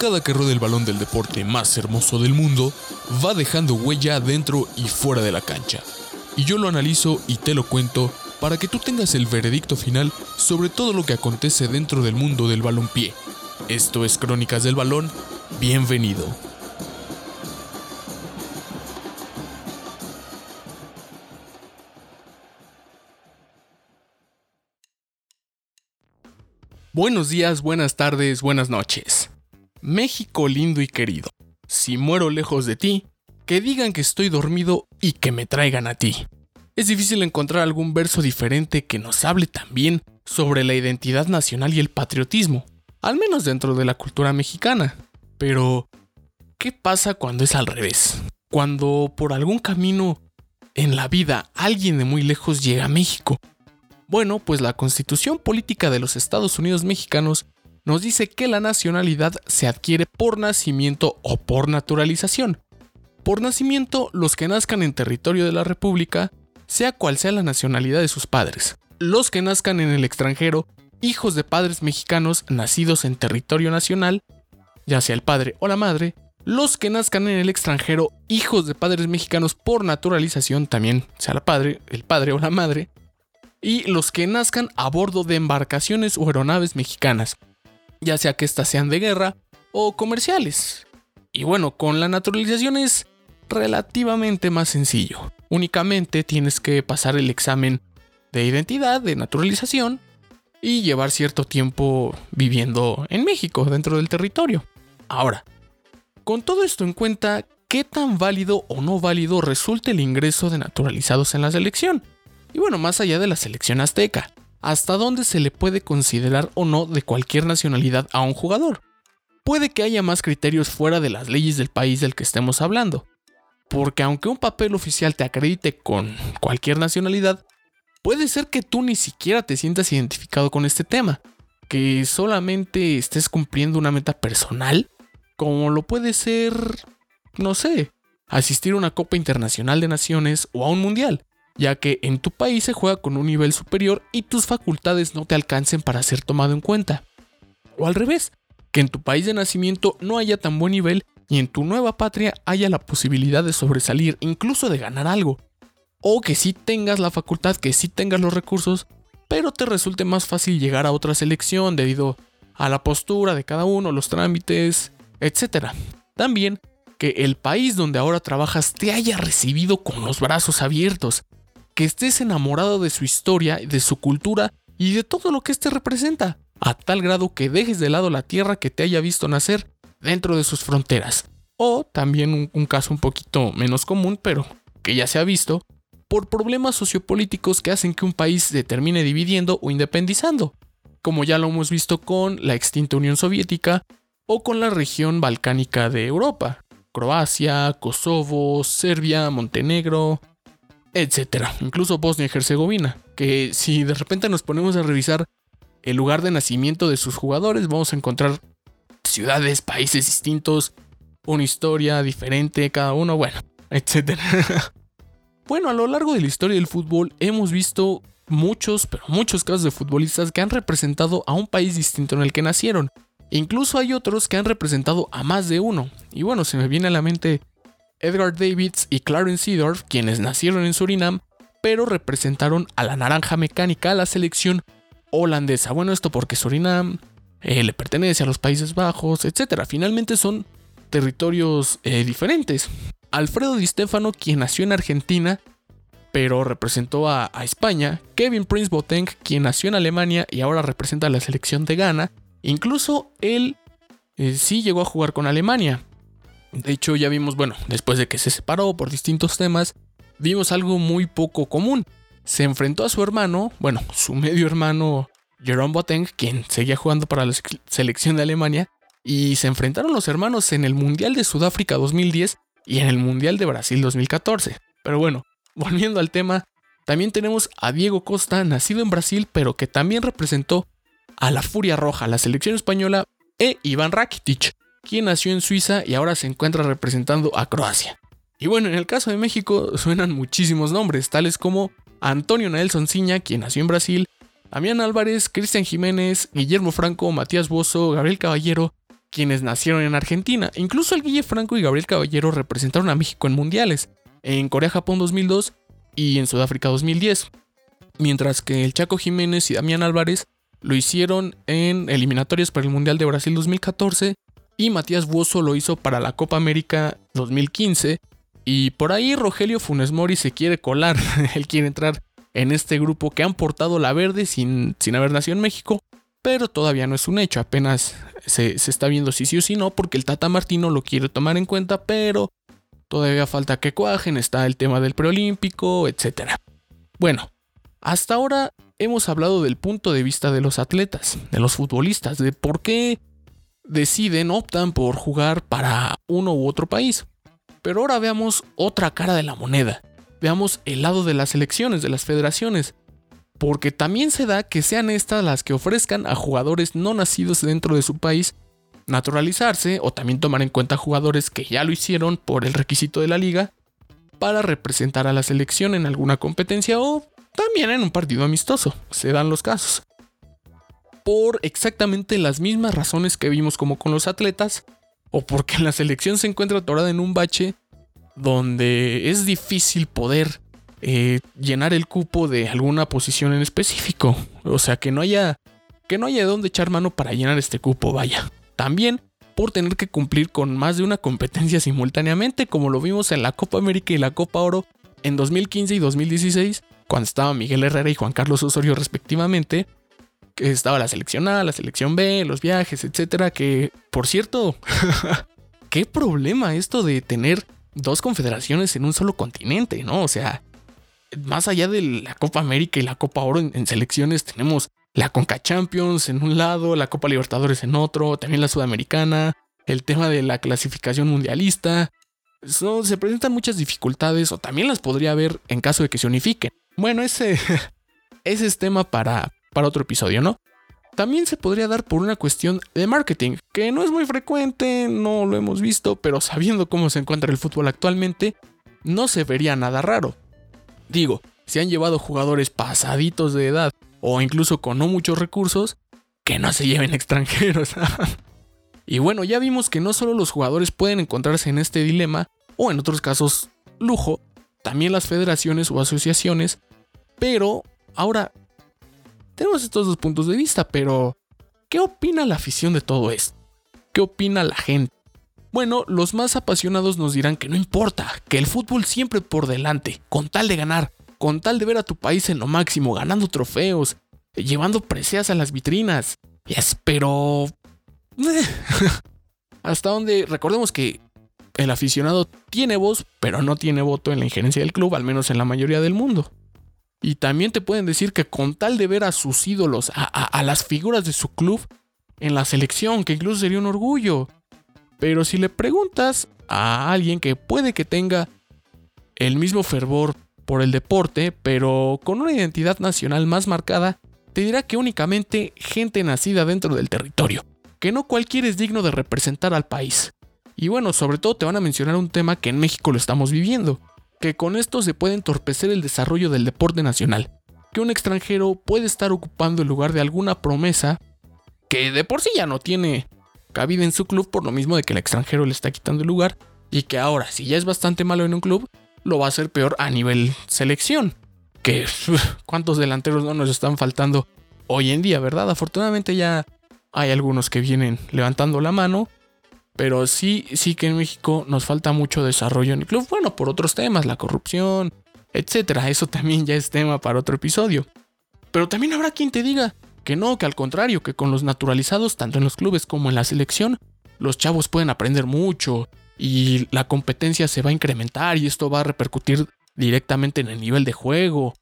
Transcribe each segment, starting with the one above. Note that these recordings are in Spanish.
cada que rueda el balón del deporte más hermoso del mundo, va dejando huella dentro y fuera de la cancha. Y yo lo analizo y te lo cuento para que tú tengas el veredicto final sobre todo lo que acontece dentro del mundo del balonpié. Esto es Crónicas del Balón, bienvenido. Buenos días, buenas tardes, buenas noches. México lindo y querido, si muero lejos de ti, que digan que estoy dormido y que me traigan a ti. Es difícil encontrar algún verso diferente que nos hable también sobre la identidad nacional y el patriotismo, al menos dentro de la cultura mexicana. Pero, ¿qué pasa cuando es al revés? Cuando por algún camino en la vida alguien de muy lejos llega a México bueno, pues la constitución política de los Estados Unidos mexicanos nos dice que la nacionalidad se adquiere por nacimiento o por naturalización. Por nacimiento, los que nazcan en territorio de la República, sea cual sea la nacionalidad de sus padres. Los que nazcan en el extranjero, hijos de padres mexicanos nacidos en territorio nacional, ya sea el padre o la madre, los que nazcan en el extranjero, hijos de padres mexicanos por naturalización, también sea la padre, el padre o la madre, y los que nazcan a bordo de embarcaciones o aeronaves mexicanas, ya sea que éstas sean de guerra o comerciales. Y bueno, con la naturalización es relativamente más sencillo. Únicamente tienes que pasar el examen de identidad, de naturalización, y llevar cierto tiempo viviendo en México, dentro del territorio. Ahora, con todo esto en cuenta, ¿qué tan válido o no válido resulta el ingreso de naturalizados en la selección? Y bueno, más allá de la selección azteca, ¿hasta dónde se le puede considerar o no de cualquier nacionalidad a un jugador? Puede que haya más criterios fuera de las leyes del país del que estemos hablando, porque aunque un papel oficial te acredite con cualquier nacionalidad, puede ser que tú ni siquiera te sientas identificado con este tema, que solamente estés cumpliendo una meta personal, como lo puede ser, no sé, asistir a una Copa Internacional de Naciones o a un Mundial ya que en tu país se juega con un nivel superior y tus facultades no te alcancen para ser tomado en cuenta. O al revés, que en tu país de nacimiento no haya tan buen nivel y en tu nueva patria haya la posibilidad de sobresalir, incluso de ganar algo. O que sí tengas la facultad, que sí tengas los recursos, pero te resulte más fácil llegar a otra selección debido a la postura de cada uno, los trámites, etc. También que el país donde ahora trabajas te haya recibido con los brazos abiertos, que estés enamorado de su historia, de su cultura y de todo lo que éste representa, a tal grado que dejes de lado la tierra que te haya visto nacer dentro de sus fronteras. O también un, caso un poquito menos común, pero que ya se ha visto, por problemas sociopolíticos que hacen que un país se termine dividiendo o independizando, como ya lo hemos visto con la extinta Unión Soviética o con la región balcánica de Europa, Croacia, Kosovo, Serbia, Montenegro, etcétera, incluso Bosnia y Herzegovina, que si de repente nos ponemos a revisar el lugar de nacimiento de sus jugadores, vamos a encontrar ciudades, países distintos, una historia diferente cada uno, bueno, etcétera. bueno, a lo largo de la historia del fútbol hemos visto muchos, pero muchos casos de futbolistas que han representado a un país distinto en el que nacieron. Incluso hay otros que han representado a más de uno. Y bueno, se me viene a la mente Edgar Davids y Clarence Seedorf, quienes nacieron en Surinam, pero representaron a la naranja mecánica a la selección holandesa. Bueno, esto porque Surinam eh, le pertenece a los Países Bajos, etc. Finalmente son territorios eh, diferentes. Alfredo Di Stefano, quien nació en Argentina, pero representó a, España. Kevin Prince Boateng, quien nació en Alemania y ahora representa a la selección de Ghana. Incluso él eh, sí llegó a jugar con Alemania. De hecho, ya vimos, bueno, después de que se separó por distintos temas, vimos algo muy poco común. Se enfrentó a su hermano, bueno, su medio hermano Jerome Boateng, quien seguía jugando para la selección de Alemania, y se enfrentaron los hermanos en el Mundial de Sudáfrica 2010 y en el Mundial de Brasil 2014. Pero bueno, volviendo al tema, también tenemos a Diego Costa, nacido en Brasil, pero que también representó a la Furia Roja, la selección española, e Iván Rakitic, quien nació en Suiza y ahora se encuentra representando a Croacia. Y bueno, en el caso de México suenan muchísimos nombres, tales como Antonio Nelson Ciña, quien nació en Brasil, Damián Álvarez, Cristian Jiménez, Guillermo Franco, Matías Bozo, Gabriel Caballero, quienes nacieron en Argentina. Incluso el Guille Franco y Gabriel Caballero representaron a México en mundiales, en Corea-Japón 2002 y en Sudáfrica 2010. Mientras que el Chaco Jiménez y Damián Álvarez lo hicieron en eliminatorias para el Mundial de Brasil 2014 y Matías Buoso lo hizo para la Copa América 2015. Y por ahí Rogelio Funes Mori se quiere colar, él quiere entrar en este grupo que han portado la verde sin, sin haber nacido en México, pero todavía no es un hecho, apenas se, se, está viendo si sí o si no, porque el Tata Martino lo quiere tomar en cuenta, pero todavía falta que cuajen, está el tema del preolímpico, etc. Bueno, hasta ahora hemos hablado del punto de vista de los atletas, de los futbolistas, de por qué deciden, optan por jugar para uno u otro país. Pero ahora veamos otra cara de la moneda. Veamos el lado de las elecciones, de las federaciones. Porque también se da que sean estas las que ofrezcan a jugadores no nacidos dentro de su país naturalizarse o también tomar en cuenta jugadores que ya lo hicieron por el requisito de la liga para representar a la selección en alguna competencia o también en un partido amistoso. Se dan los casos. Por exactamente las mismas razones que vimos como con los atletas, o porque la selección se encuentra atorada en un bache donde es difícil poder eh, llenar el cupo de alguna posición en específico. O sea, que no haya que no haya dónde echar mano para llenar este cupo, vaya. También por tener que cumplir con más de una competencia simultáneamente, como lo vimos en la Copa América y la Copa Oro en 2015 y 2016, cuando estaba Miguel Herrera y Juan Carlos Osorio respectivamente, estaba la selección A, la selección B, los viajes, etcétera, que por cierto, qué problema esto de tener dos confederaciones en un solo continente, ¿no? O sea, más allá de la Copa América y la Copa Oro en, selecciones, tenemos la Conca Champions en un lado, la Copa Libertadores en otro, también la Sudamericana, el tema de la clasificación mundialista. se presentan muchas dificultades, o también las podría haber en caso de que se unifiquen. Bueno, ese, ese es tema para, para otro episodio, ¿no? También se podría dar por una cuestión de marketing, que no es muy frecuente, no lo hemos visto, pero sabiendo cómo se encuentra el fútbol actualmente, no se vería nada raro. Digo, si han llevado jugadores pasaditos de edad o incluso con no muchos recursos, que no se lleven extranjeros. y bueno, ya vimos que no solo los jugadores pueden encontrarse en este dilema, o en otros casos lujo, también las federaciones o asociaciones, pero ahora tenemos estos dos puntos de vista, pero ¿qué opina la afición de todo esto? ¿Qué opina la gente? Bueno, los más apasionados nos dirán que no importa, que el fútbol siempre por delante, con tal de ganar, con tal de ver a tu país en lo máximo, ganando trofeos, llevando preseas a las vitrinas. Pero... Hasta donde recordemos que el aficionado tiene voz, pero no tiene voto en la injerencia del club, al menos en la mayoría del mundo. Y también te pueden decir que con tal de ver a sus ídolos, a, las figuras de su club en la selección, que incluso sería un orgullo. Pero si le preguntas a alguien que puede que tenga el mismo fervor por el deporte, pero con una identidad nacional más marcada, te dirá que únicamente gente nacida dentro del territorio, que no cualquiera es digno de representar al país. Y bueno, sobre todo te van a mencionar un tema que en México lo estamos viviendo, que con esto se puede entorpecer el desarrollo del deporte nacional, que un extranjero puede estar ocupando el lugar de alguna promesa que de por sí ya no tiene cabida en su club por lo mismo de que el extranjero le está quitando el lugar y que ahora si ya es bastante malo en un club, lo va a hacer peor a nivel selección. Que cuántos delanteros no nos están faltando hoy en día, ¿verdad? Afortunadamente ya hay algunos que vienen levantando la mano pero sí, sí que en México nos falta mucho desarrollo en el club. Bueno, por otros temas, la corrupción, etcétera. Eso también ya es tema para otro episodio. Pero también habrá quien te diga que no, que al contrario, que con los naturalizados, tanto en los clubes como en la selección, los chavos pueden aprender mucho y la competencia se va a incrementar y esto va a repercutir directamente en el nivel de juego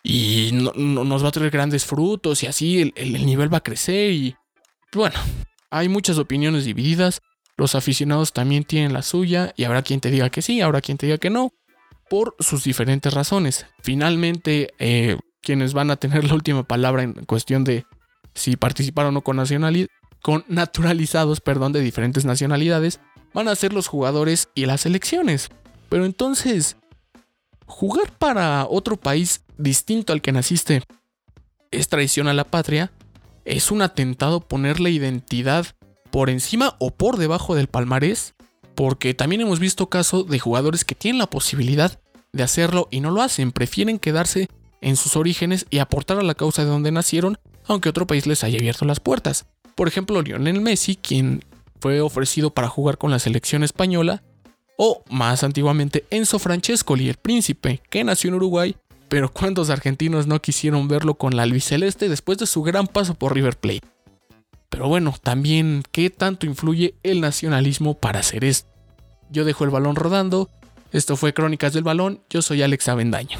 y nos va a traer grandes frutos y así el nivel va a crecer y bueno, hay muchas opiniones divididas. Los aficionados también tienen la suya y habrá quien te diga que sí, habrá quien te diga que no, por sus diferentes razones. Finalmente, eh, quienes van a tener la última palabra en cuestión de si participar o no con, con naturalizados perdón, de diferentes nacionalidades, van a ser los jugadores y las elecciones. Pero entonces, jugar para otro país distinto al que naciste es traición a la patria, es un atentado ponerle identidad por encima o por debajo del palmarés, porque también hemos visto casos de jugadores que tienen la posibilidad de hacerlo y no lo hacen, prefieren quedarse en sus orígenes y aportar a la causa de donde nacieron, aunque otro país les haya abierto las puertas. Por ejemplo, Lionel Messi, quien fue ofrecido para jugar con la selección española, o más antiguamente Enzo Francescoli, el príncipe, que nació en Uruguay, pero cuántos argentinos no quisieron verlo con la albiceleste después de su gran paso por River Plate. Pero bueno, también, ¿qué tanto influye el nacionalismo para hacer esto? Yo dejo el balón rodando. Esto fue Crónicas del Balón. Yo soy Alex Avendaño.